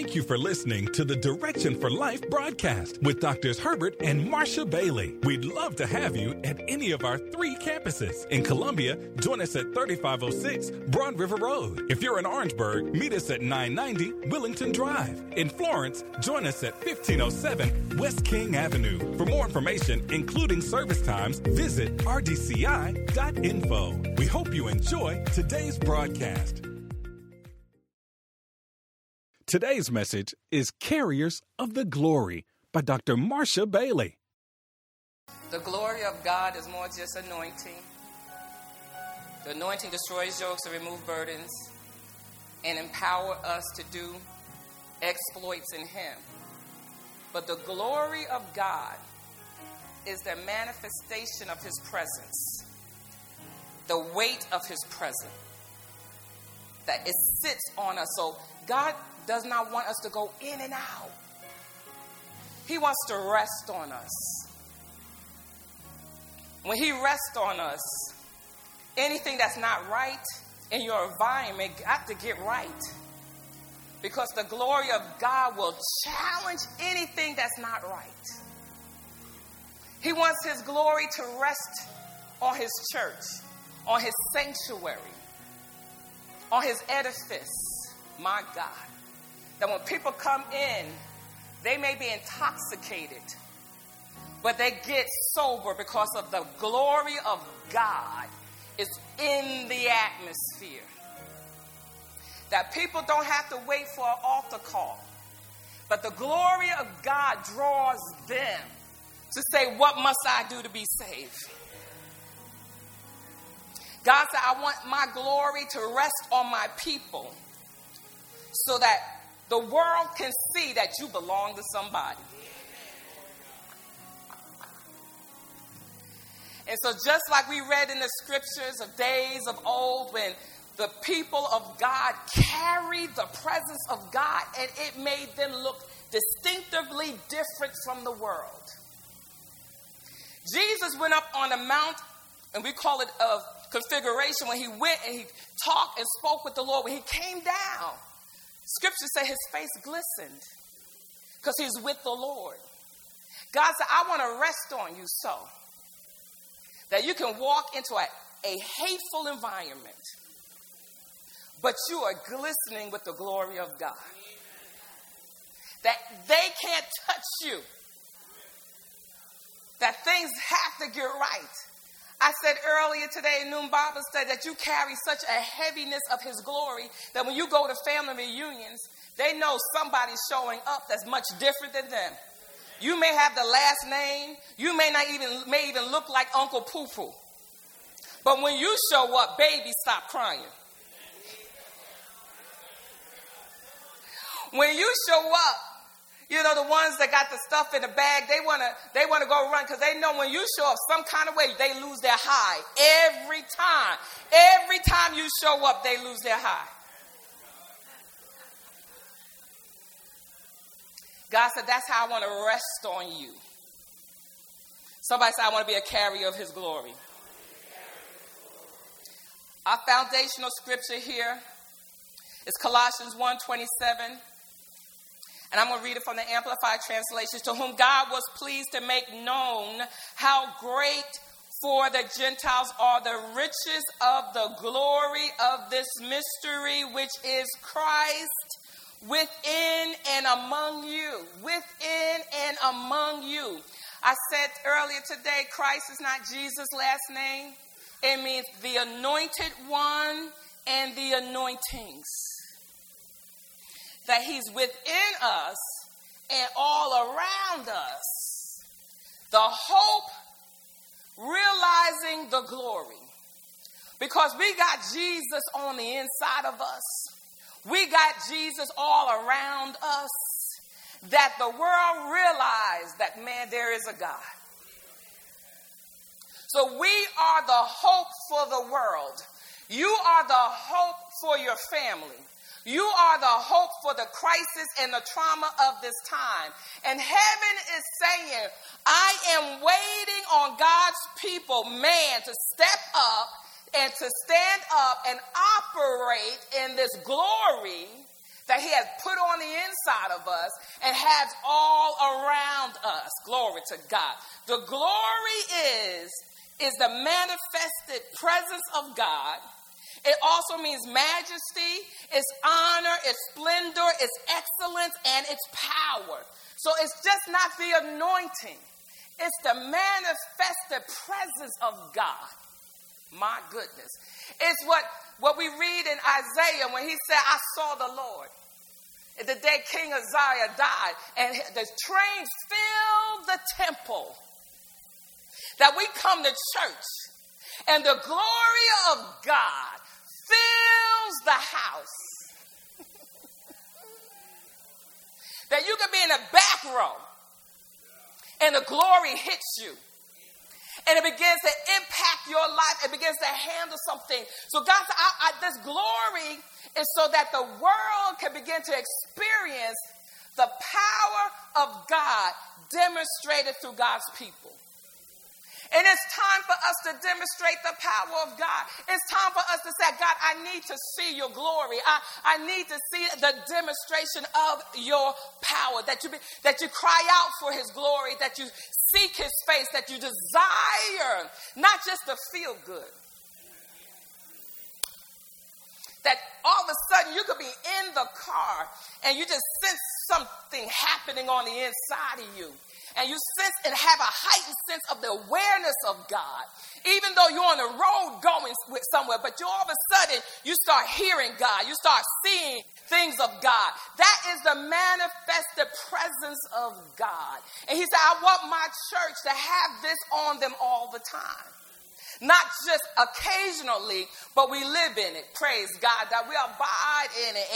Thank you for listening to the Direction for Life broadcast with Doctors Herbert and Marsha Bailey. We'd love to have you at any of our three campuses. In Columbia, join us at 3506 Broad River Road. If you're in Orangeburg, meet us at 990 Willington Drive. In Florence, join us at 1507 West King Avenue. For more information, including service times, visit rdci.info. We hope you enjoy today's broadcast. Today's message is Carriers of the Glory by Dr. Marsha Bailey. The glory of God is more just anointing. The anointing destroys yokes and removes burdens and empower us to do exploits in Him. But the glory of God is the manifestation of His presence, the weight of His presence that it sits on us. So God does not want us to go in and out. He wants to rest on us. When He rests on us, anything that's not right in your environment got to get right. Because the glory of God will challenge anything that's not right. He wants His glory to rest on His church, on His sanctuary, on His edifice. My God that when people come in, they may be intoxicated, but they get sober because of the glory of God is in the atmosphere. That people don't have to wait for an altar call, but the glory of God draws them to say, What must I do to be saved? God said, I want my glory to rest on my people so that the world can see that you belong to somebody. And so, just like we read in the scriptures of days of old when the people of God carried the presence of God and it made them look distinctively different from the world. Jesus went up on a mount, and we call it a configuration, when he went and he talked and spoke with the Lord. When he came down, Scripture say his face glistened because he's with the Lord. God said, I want to rest on you so that you can walk into a, a hateful environment, but you are glistening with the glory of God. That they can't touch you. That things have to get right. I said earlier today in Noon Bible study that you carry such a heaviness of His glory that when you go to family reunions, they know somebody's showing up that's much different than them. You may have the last name, you may not even may even look like Uncle Poo Poo. But when you show up, baby, stop crying. When you show up, you know, the ones that got the stuff in the bag, they wanna they wanna go run because they know when you show up some kind of way, they lose their high. Every time. Every time you show up, they lose their high. God said, That's how I want to rest on you. Somebody said, I want to be a carrier of his glory. Our foundational scripture here is Colossians 1 27. And I'm going to read it from the Amplified Translation. To whom God was pleased to make known how great for the Gentiles are the riches of the glory of this mystery, which is Christ within and among you. Within and among you. I said earlier today, Christ is not Jesus' last name. It means the anointed one and the anointings that He's within us and all around us. The hope, realizing the glory. Because we got Jesus on the inside of us, we got Jesus all around us. That the world realize that, man, there is a God. So we are the hope for the world. You are the hope for your family. You are the hope for the crisis and the trauma of this time. And heaven is saying, I am waiting on God's people, man, to step up and to stand up and operate in this glory that He has put on the inside of us and has all around us. Glory to God. The glory is is the manifested presence of God. It also means majesty, its honor, its splendor, its excellence, and its power. So it's just not the anointing, it's the manifested presence of God. My goodness. It's what, what we read in Isaiah when he said, I saw the Lord. The day King Uzziah died, and the trains filled the temple that we come to church and the glory of God fills the house. that you can be in the back row and the glory hits you. And it begins to impact your life. It begins to handle something. So, God I, I, this glory is so that the world can begin to experience the power of God demonstrated through God's people. And it's time for us to demonstrate the power of God. It's time for us to say, God, I need to see your glory. I, I need to see the demonstration of your power. That you, be, that you cry out for his glory, that you seek his face, that you desire not just to feel good. That all of a sudden you could be in the car and you just sense something happening on the inside of you and you sense and have a heightened sense of the awareness of God, even though you're on the road going somewhere, but you all of a sudden you start hearing God, you start seeing things of God. That is the manifested presence of God. And he said, I want my church to have this on them all the time. Not just occasionally, but we live in it. Praise God. That we abide in it.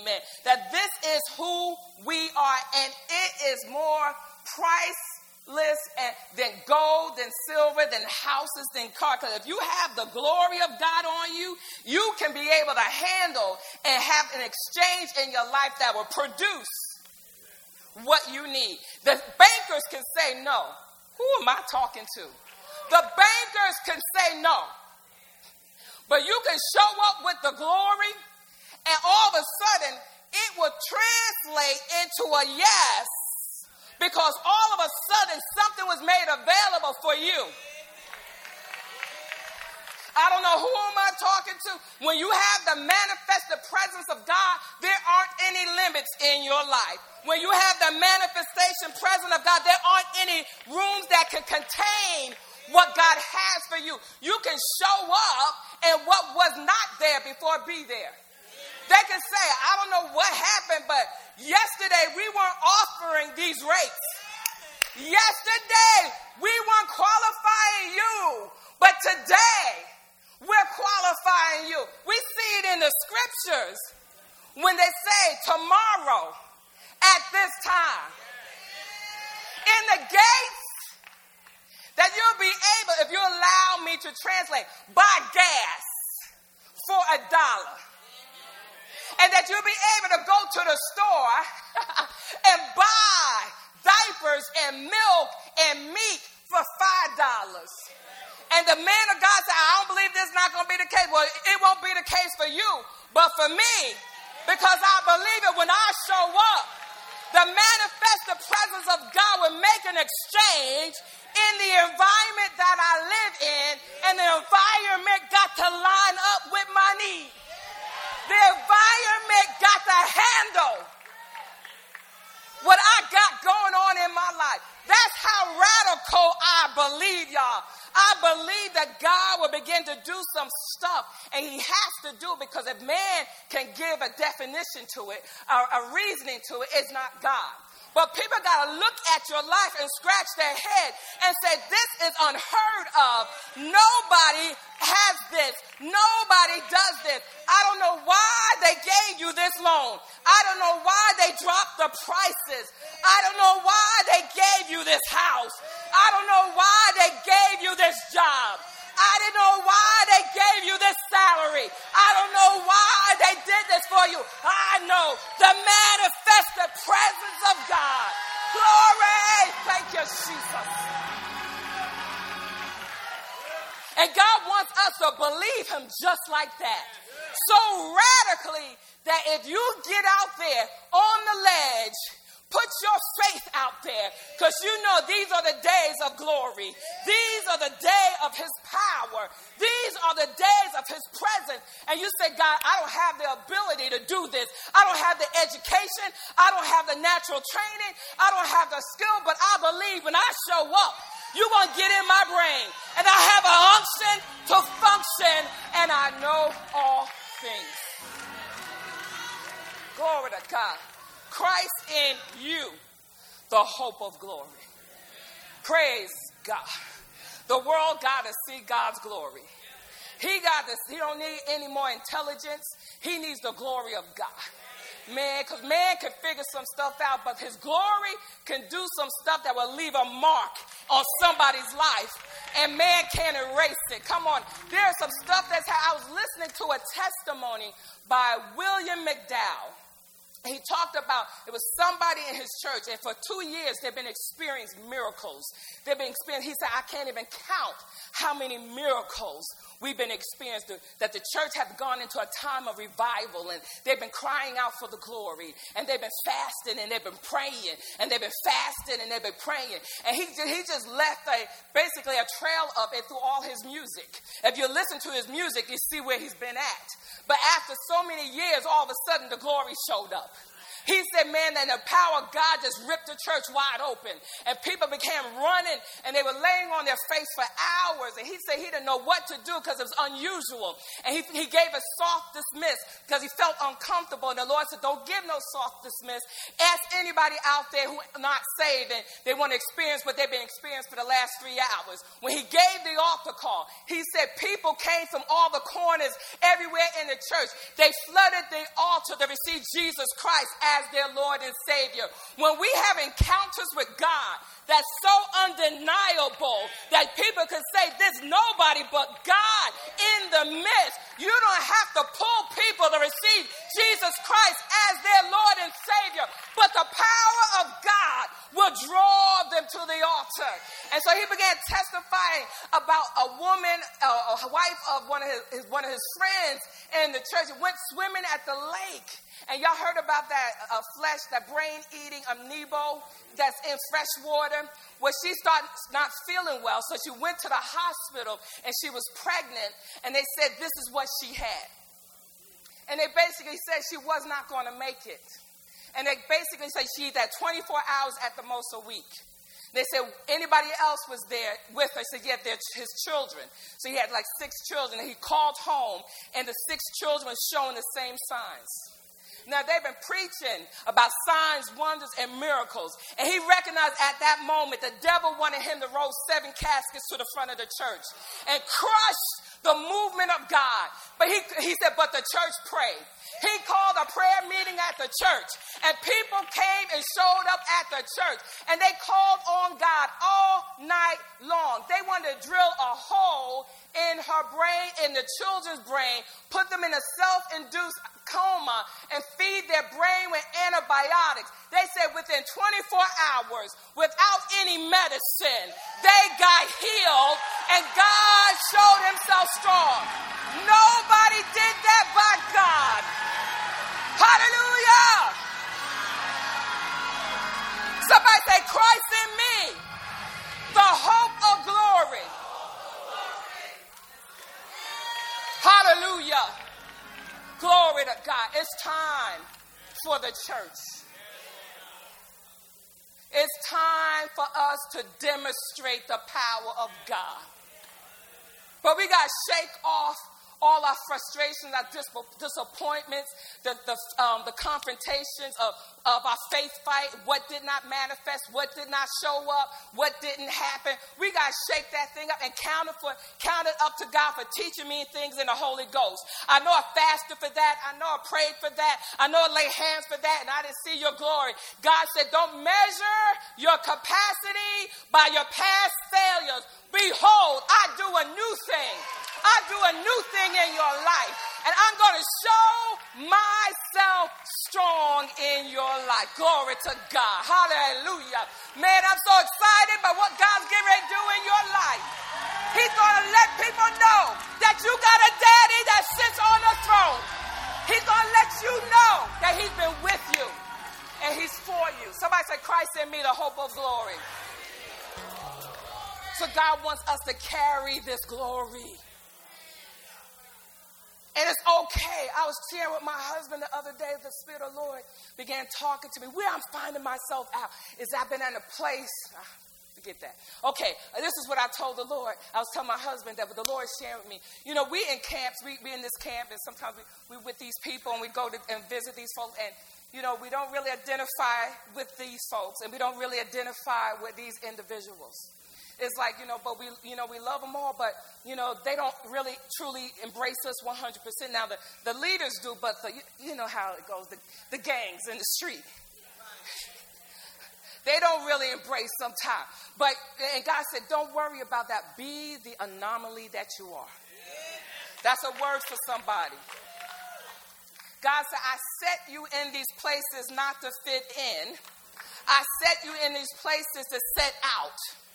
Amen. That this is who we are, and it is more priceless and, than gold, than silver, than houses, than cars. Because if you have the glory of God on you, you can be able to handle and have an exchange in your life that will produce what you need. The bankers can say no. Who am I talking to? The bankers can say no. But you can show up with the glory, and all of a sudden, it will translate into a yes because all of a sudden something was made available for you. I don't know who am I talking to. When you have the manifested presence of God, there aren't any limits in your life. When you have the manifestation presence of God, there aren't any rooms that can contain what God has for you. You can show up and what was not there before be there. They can say, I don't know what happened, but yesterday we weren't offering these rates. Yesterday we weren't qualifying you, but today we're qualifying you. We see it in the scriptures when they say tomorrow at this time. In the gates, that you'll be able, if you allow me to translate, buy gas for a dollar and that you'll be able to go to the store and buy diapers and milk and meat for five dollars. And the man of God said, I don't believe this is not going to be the case. Well, it won't be the case for you, but for me, because I believe it when I show up. The manifested presence of God will make an exchange in the environment that I live in, and the environment got to line up with my needs. The environment got to handle what I got going on in my life. That's how radical I believe, y'all. I believe that God will begin to do some stuff, and He has to do it because if man can give a definition to it, or a reasoning to it, it's not God. But people got to look at your life and scratch their head and say, This is unheard of. Nobody has this. Nobody does this. I don't know why they gave you this loan. I don't know why they dropped the prices. I don't know why they gave you this house. I don't know why they gave you this job. I didn't know why they gave you this salary. I don't know why they did this for you. I know the manifested presence of God. Glory. Thank you, Jesus. And God wants us to believe Him just like that. so radically that if you get out there on the ledge, Put your faith out there because you know these are the days of glory. These are the day of his power. These are the days of his presence. And you say, God, I don't have the ability to do this. I don't have the education. I don't have the natural training. I don't have the skill, but I believe when I show up, you're going to get in my brain. And I have an unction to function, and I know all things. Glory to God. Christ in you, the hope of glory. Praise God. The world got to see God's glory. He got this. He don't need any more intelligence. He needs the glory of God. Man, because man can figure some stuff out, but his glory can do some stuff that will leave a mark on somebody's life, and man can't erase it. Come on. There's some stuff that's how I was listening to a testimony by William McDowell he talked about it was somebody in his church, and for two years they've been experiencing miracles. They've been experiencing, he said, I can't even count how many miracles we've been experiencing. That the church has gone into a time of revival, and they've been crying out for the glory, and they've been fasting, and they've been praying, and they've been fasting, and they've been praying. And he, he just left a basically a trail of it through all his music. If you listen to his music, you see where he's been at. But after so many years, all of a sudden the glory showed up. He said, man, that the power of God just ripped the church wide open. And people began running and they were laying on their face for hours. And he said he didn't know what to do because it was unusual. And he, he gave a soft dismiss because he felt uncomfortable. And the Lord said, don't give no soft dismiss. Ask anybody out there who not saved and they want to experience what they've been experiencing for the last three hours. When he gave the altar call, he said people came from all the corners everywhere in the church. They flooded the altar to receive Jesus Christ as their Lord and Savior. When we have encounters with God that's so undeniable that people can say there's nobody but God in the midst, you don't have to pull people to receive Jesus Christ as their Lord and Savior, but the power of God will draw them to the altar. And so he began testifying about a woman, a wife of one of his, one of his friends in the church, went swimming at the lake and y'all heard about that uh, flesh, that brain eating amoeba that's in fresh water? Well, she started not feeling well, so she went to the hospital and she was pregnant, and they said this is what she had. And they basically said she was not going to make it. And they basically said she had 24 hours at the most a week. They said anybody else was there with her. He said, yeah, they're his children. So he had like six children. And he called home, and the six children were showing the same signs. Now, they've been preaching about signs, wonders, and miracles. And he recognized at that moment the devil wanted him to roll seven caskets to the front of the church and crush the movement of God. But he, he said, but the church prayed. He called a prayer meeting at the church, and people came and showed up at the church, and they called on God all night long. They wanted to drill a hole in her brain, in the children's brain, put them in a self induced coma, and feed their brain with antibiotics. They said within 24 hours, without any medicine, they got healed, and God showed himself strong. Nobody did that but God. Hallelujah. Somebody say, Christ in me, the hope of glory. Hallelujah. Glory to God. It's time for the church. It's time for us to demonstrate the power of God. But we got to shake off all our frustrations, our disappointments, the, the, um, the confrontations of, of our faith fight, what did not manifest, what did not show up, what didn't happen. We got to shake that thing up and count it, for, count it up to God for teaching me things in the Holy Ghost. I know I fasted for that. I know I prayed for that. I know I laid hands for that, and I didn't see your glory. God said, don't measure your capacity by your past failures. Behold, I do a new thing. I do a new thing in your life. And I'm going to show myself strong in your life. Glory to God. Hallelujah. Man, I'm so excited by what God's getting ready to do in your life. He's going to let people know that you got a daddy that sits on the throne. He's going to let you know that he's been with you and he's for you. Somebody said, Christ in me, the hope of glory. So God wants us to carry this glory. And it's okay. I was sharing with my husband the other day, the Spirit of the Lord began talking to me. Where I'm finding myself out is I've been in a place. Ah, forget that. Okay, this is what I told the Lord. I was telling my husband that but the Lord sharing with me. You know, we in camps, we, we in this camp, and sometimes we, we with these people and we go to, and visit these folks, and you know, we don't really identify with these folks, and we don't really identify with these individuals. It's like, you know, but we, you know, we love them all, but, you know, they don't really truly embrace us 100%. Now, the, the leaders do, but the, you, know how it goes, the, the gangs in the street. They don't really embrace sometimes. But, and God said, don't worry about that. Be the anomaly that you are. That's a word for somebody. God said, I set you in these places not to fit in. I set you in these places to set out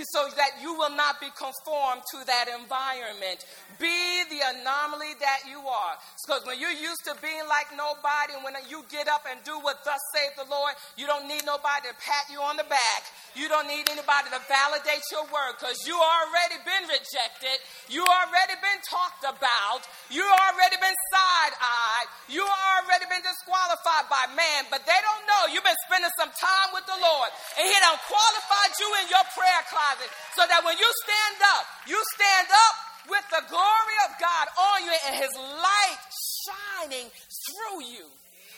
so that you will not be conformed to that environment. Be the anomaly that you are. Because when you're used to being like nobody, and when you get up and do what thus saith the Lord, you don't need nobody to pat you on the back. You don't need anybody to validate your word because you already been rejected. You already been talked about. You already been side-eyed. You already been disqualified by man, but they don't know you've been spending some time with the Lord and he done qualified you in your prayer class closet so that when you stand up, you stand up with the glory of God on you and his light shining through you.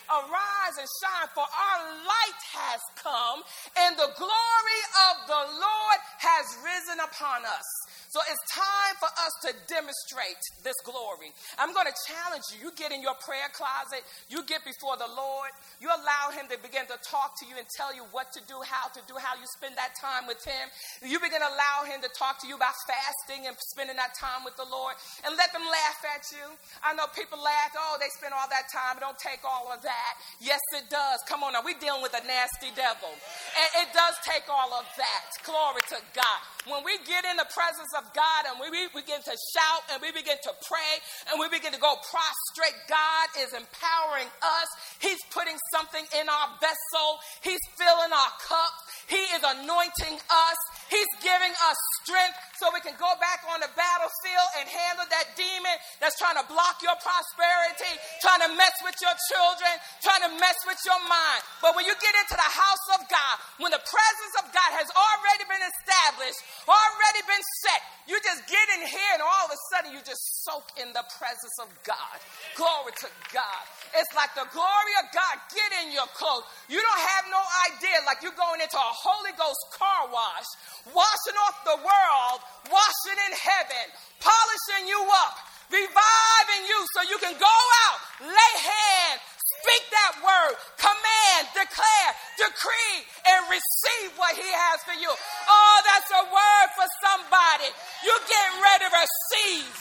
Arise and shine, for our light has come, and the glory of the Lord has risen upon us. So it's time for us to demonstrate this glory. I'm going to challenge you. You get in your prayer closet, you get before the Lord, you allow Him to begin to talk to you and tell you what to do, how to do, how you spend that time with Him. You begin to allow Him to talk to you about fasting and spending that time with the Lord and let them laugh at you. I know people laugh, oh, they spend all that time. Don't take all of that. Yes, it does. Come on now. We're dealing with a nasty devil. And it does take all of that. Glory to God. When we get in the presence of God and we begin to shout and we begin to pray and we begin to go prostrate, God is empowering us. He's putting something in our vessel. He's filling our cup. He is anointing us. He's giving us strength so we can go back on the battlefield and handle that demon that's trying to block your prosperity, trying to mess with your children, trying to mess with your mind. But when you get into the house of God, when the presence of God has already been established, already been set, you just get in here and all of a sudden you just soak in the presence of God. Glory to God. It's like the glory of God. Get in your clothes. You don't have no idea, like you're going into a Holy Ghost car wash, washing off the world, washing in heaven, polishing you up, reviving you so you can go out, lay hands, speak that word, command, declare, decree, and receive what he has for you. Oh, that's a word for somebody. You're getting ready to receive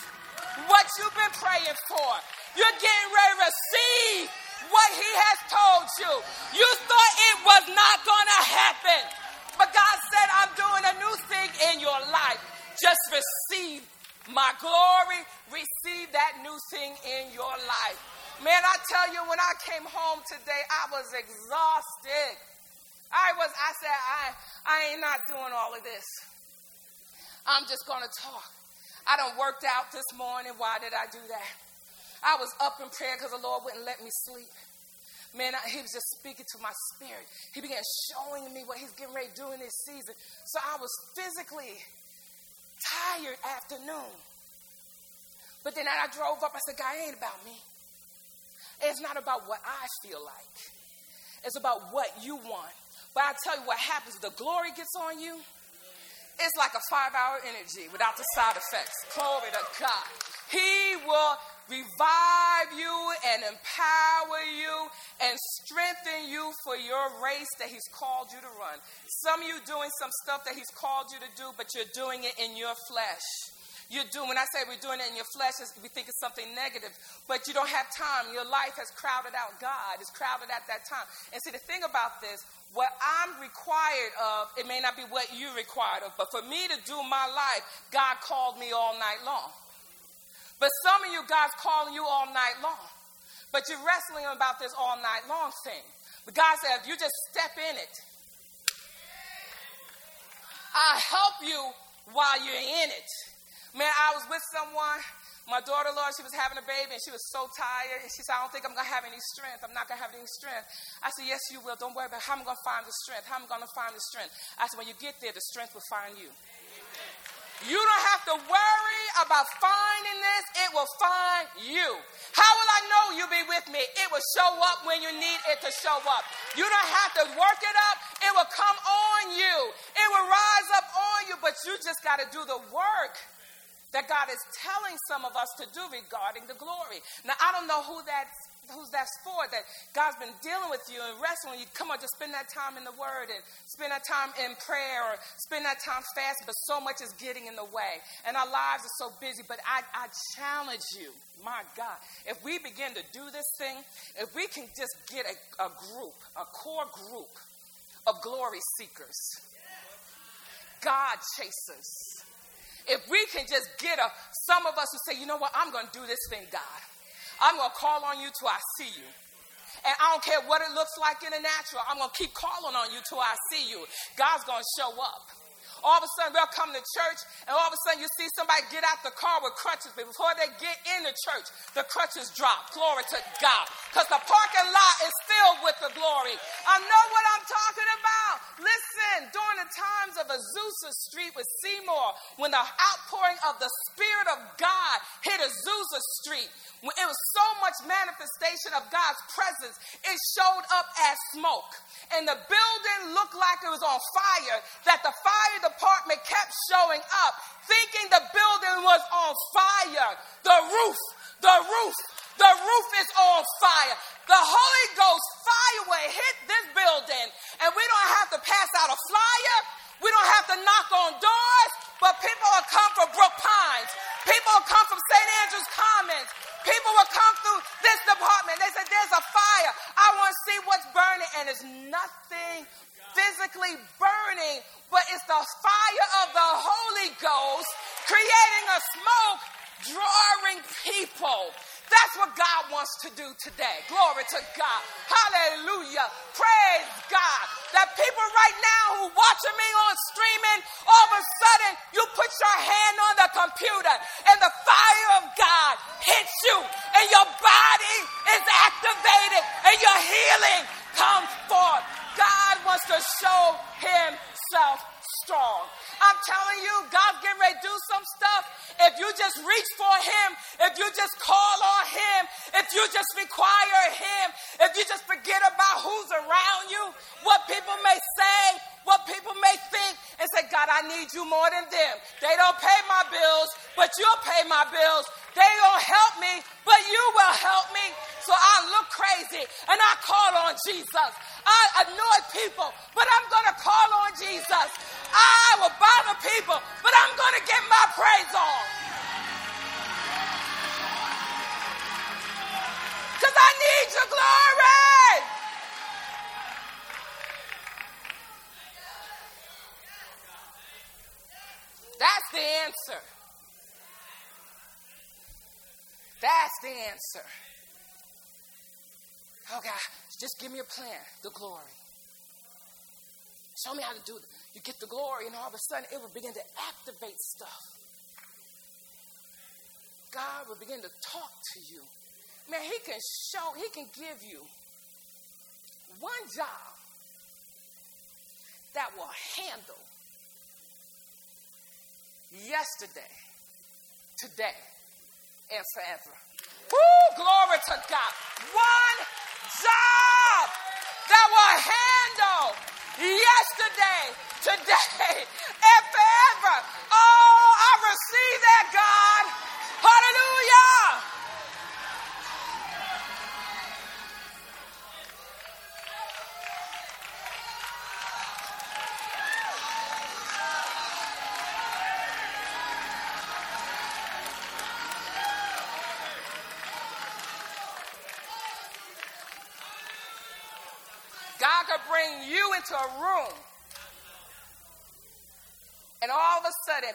what you've been praying for. You're getting ready to receive what he has told you. You thought it was not going to happen. But God said, I'm doing a new thing in your life. Just receive my glory. Receive that new thing in your life. Man, I tell you, when I came home today, I was exhausted. I was, I said, I, I ain't not doing all of this. I'm just going to talk. I done worked out this morning. Why did I do that? I was up in prayer because the Lord wouldn't let me sleep. Man, I, he was just speaking to my spirit. He began showing me what he's getting ready to do in this season. So I was physically tired afternoon. But then I drove up, I said, God, ain't about me. It's not about what I feel like. It's about what you want. But I tell you what happens, the glory gets on you. It's like a five hour energy without the side effects. Glory to God. He will revive you and empower you and strengthen you for your race that He's called you to run. Some of you doing some stuff that He's called you to do, but you're doing it in your flesh. You're doing, when I say we're doing it in your flesh, we think it's something negative, but you don't have time. Your life has crowded out God, it's crowded at that time. And see, the thing about this, what I'm required of, it may not be what you're required of, but for me to do my life, God called me all night long. But some of you, God's calling you all night long. But you're wrestling about this all night long thing. But God said, if you just step in it, I'll help you while you're in it. Man, I was with someone, my daughter, Lord, she was having a baby and she was so tired. And she said, I don't think I'm going to have any strength. I'm not going to have any strength. I said, Yes, you will. Don't worry about how I'm going to find the strength. How am I'm going to find the strength. I said, When you get there, the strength will find you. You don't have to worry about finding this, it will find you. How will I know you'll be with me? It will show up when you need it to show up. You don't have to work it up, it will come on you. It will rise up on you, but you just got to do the work that God is telling some of us to do regarding the glory. Now, I don't know who that's who's that's for that God's been dealing with you and wrestling you. Come on, just spend that time in the Word and spend that time in prayer or spend that time fasting. But so much is getting in the way, and our lives are so busy. But I, I challenge you, my God, if we begin to do this thing, if we can just get a, a group, a core group of glory seekers, God chasers if we can just get a, some of us who say, you know what, I'm going to do this thing, God. I'm going to call on you till I see you. And I don't care what it looks like in the natural. I'm going to keep calling on you till I see you. God's going to show up. All of a sudden, they'll come to church, and all of a sudden, you see somebody get out the car with crutches. But before they get in the church, the crutches drop. Glory to God. Because the parking lot is filled with the glory. I know what I'm talking about. Listen, during the times of Azusa Street with Seymour, when the outpouring of the Spirit of God hit Azusa Street, when it was so much manifestation of God's presence, it showed up as smoke. And the building looked like it was on fire, that the fire department kept showing up, thinking the building was on fire. The roof, the roof, the roof is on fire. The Holy Ghost fire will hit this building, and we don't have to pass out a flyer. We don't have to knock on doors, but people will come from Brook Pines. People will come from St. Andrews Commons. People will come through this department. They said, There's a fire. I want to see what's burning. And it's nothing physically burning, but it's the fire of the Holy Ghost creating a smoke, drawing people. That's what God wants to do today. Glory to God. Hallelujah. Praise God. That people right now who watching me on streaming, all of a sudden you put your hand on the computer and the fire of God hits you and your body is activated and your healing comes forth. God wants to show himself strong. I'm telling you, God's getting ready to do some stuff. If you just reach for Him, if you just call on Him, if you just require Him, if you just forget about who's around you, what people may say, what people may think, and say, God, I need you more than them. They don't pay my bills, but you'll pay my bills. They don't help me, but you will help me. So I look crazy and I call on Jesus. I annoy people, but I'm going to call on Jesus. I will bother people, but I'm going to get my praise on. Because I need your glory. That's the answer. That's the answer. Oh God, just give me a plan, the glory. Show me how to do it. You get the glory, and all of a sudden it will begin to activate stuff. God will begin to talk to you. Man, He can show, He can give you one job that will handle yesterday, today, and forever. Woo, glory to God. One job that will handle yesterday, today, and forever. Oh, I receive that, God. Into a room. And all of a sudden,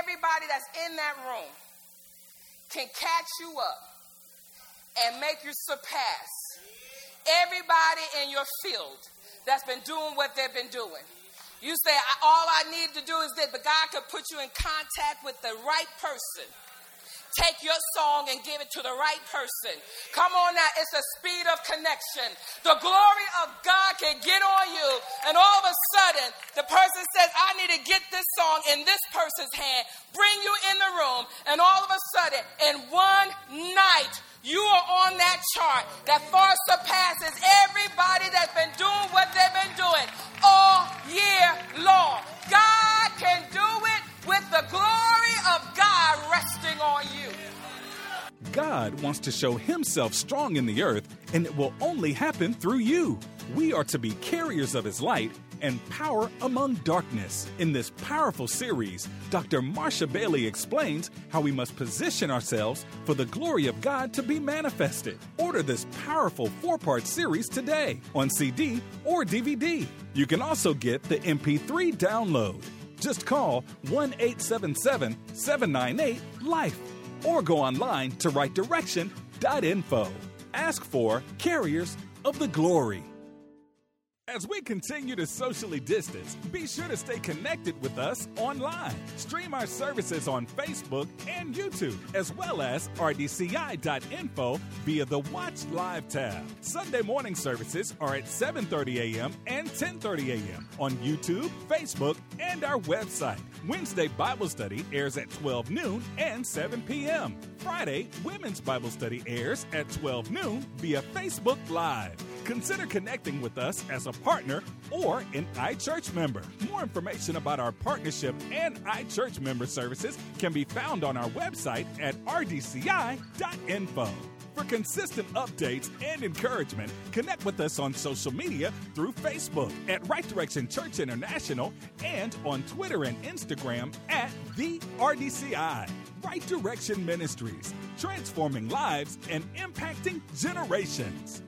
everybody that's in that room can catch you up and make you surpass everybody in your field that's been doing what they've been doing. You say, all I need to do is this, but God could put you in contact with the right person take your song and give it to the right person. Come on now, it's a speed of connection. The glory of God can get on you, and all of a sudden, the person says, I need to get this song in this person's hand, bring you in the room, and all of a sudden, in one night, you are on that chart that far surpasses everybody that's been doing what they've been doing all year long. God can do it with the glory of God resting on you. God wants to show himself strong in the earth, and it will only happen through you. We are to be carriers of his light and power among darkness. In this powerful series, Dr. Marsha Bailey explains how we must position ourselves for the glory of God to be manifested. Order this powerful four part series today on CD or DVD. You can also get the MP3 download. Just call 1 877 798 LIFE or go online to rightdirection.info. Ask for Carriers of the Glory. As we continue to socially distance, be sure to stay connected with us online. Stream our services on Facebook and YouTube, as well as rdci.info via the Watch Live tab. Sunday morning services are at 7:30 a.m. and 10:30 a.m. on YouTube, Facebook, and our website. Wednesday Bible study airs at 12 noon and 7 p.m. Friday, Women's Bible Study airs at 12 noon via Facebook Live. Consider connecting with us as a partner or an iChurch member. More information about our partnership and iChurch member services can be found on our website at rdci.info. For consistent updates and encouragement, connect with us on social media through Facebook at Right Direction Church International and on Twitter and Instagram at the RDCI. Right Direction Ministries, transforming lives and impacting generations.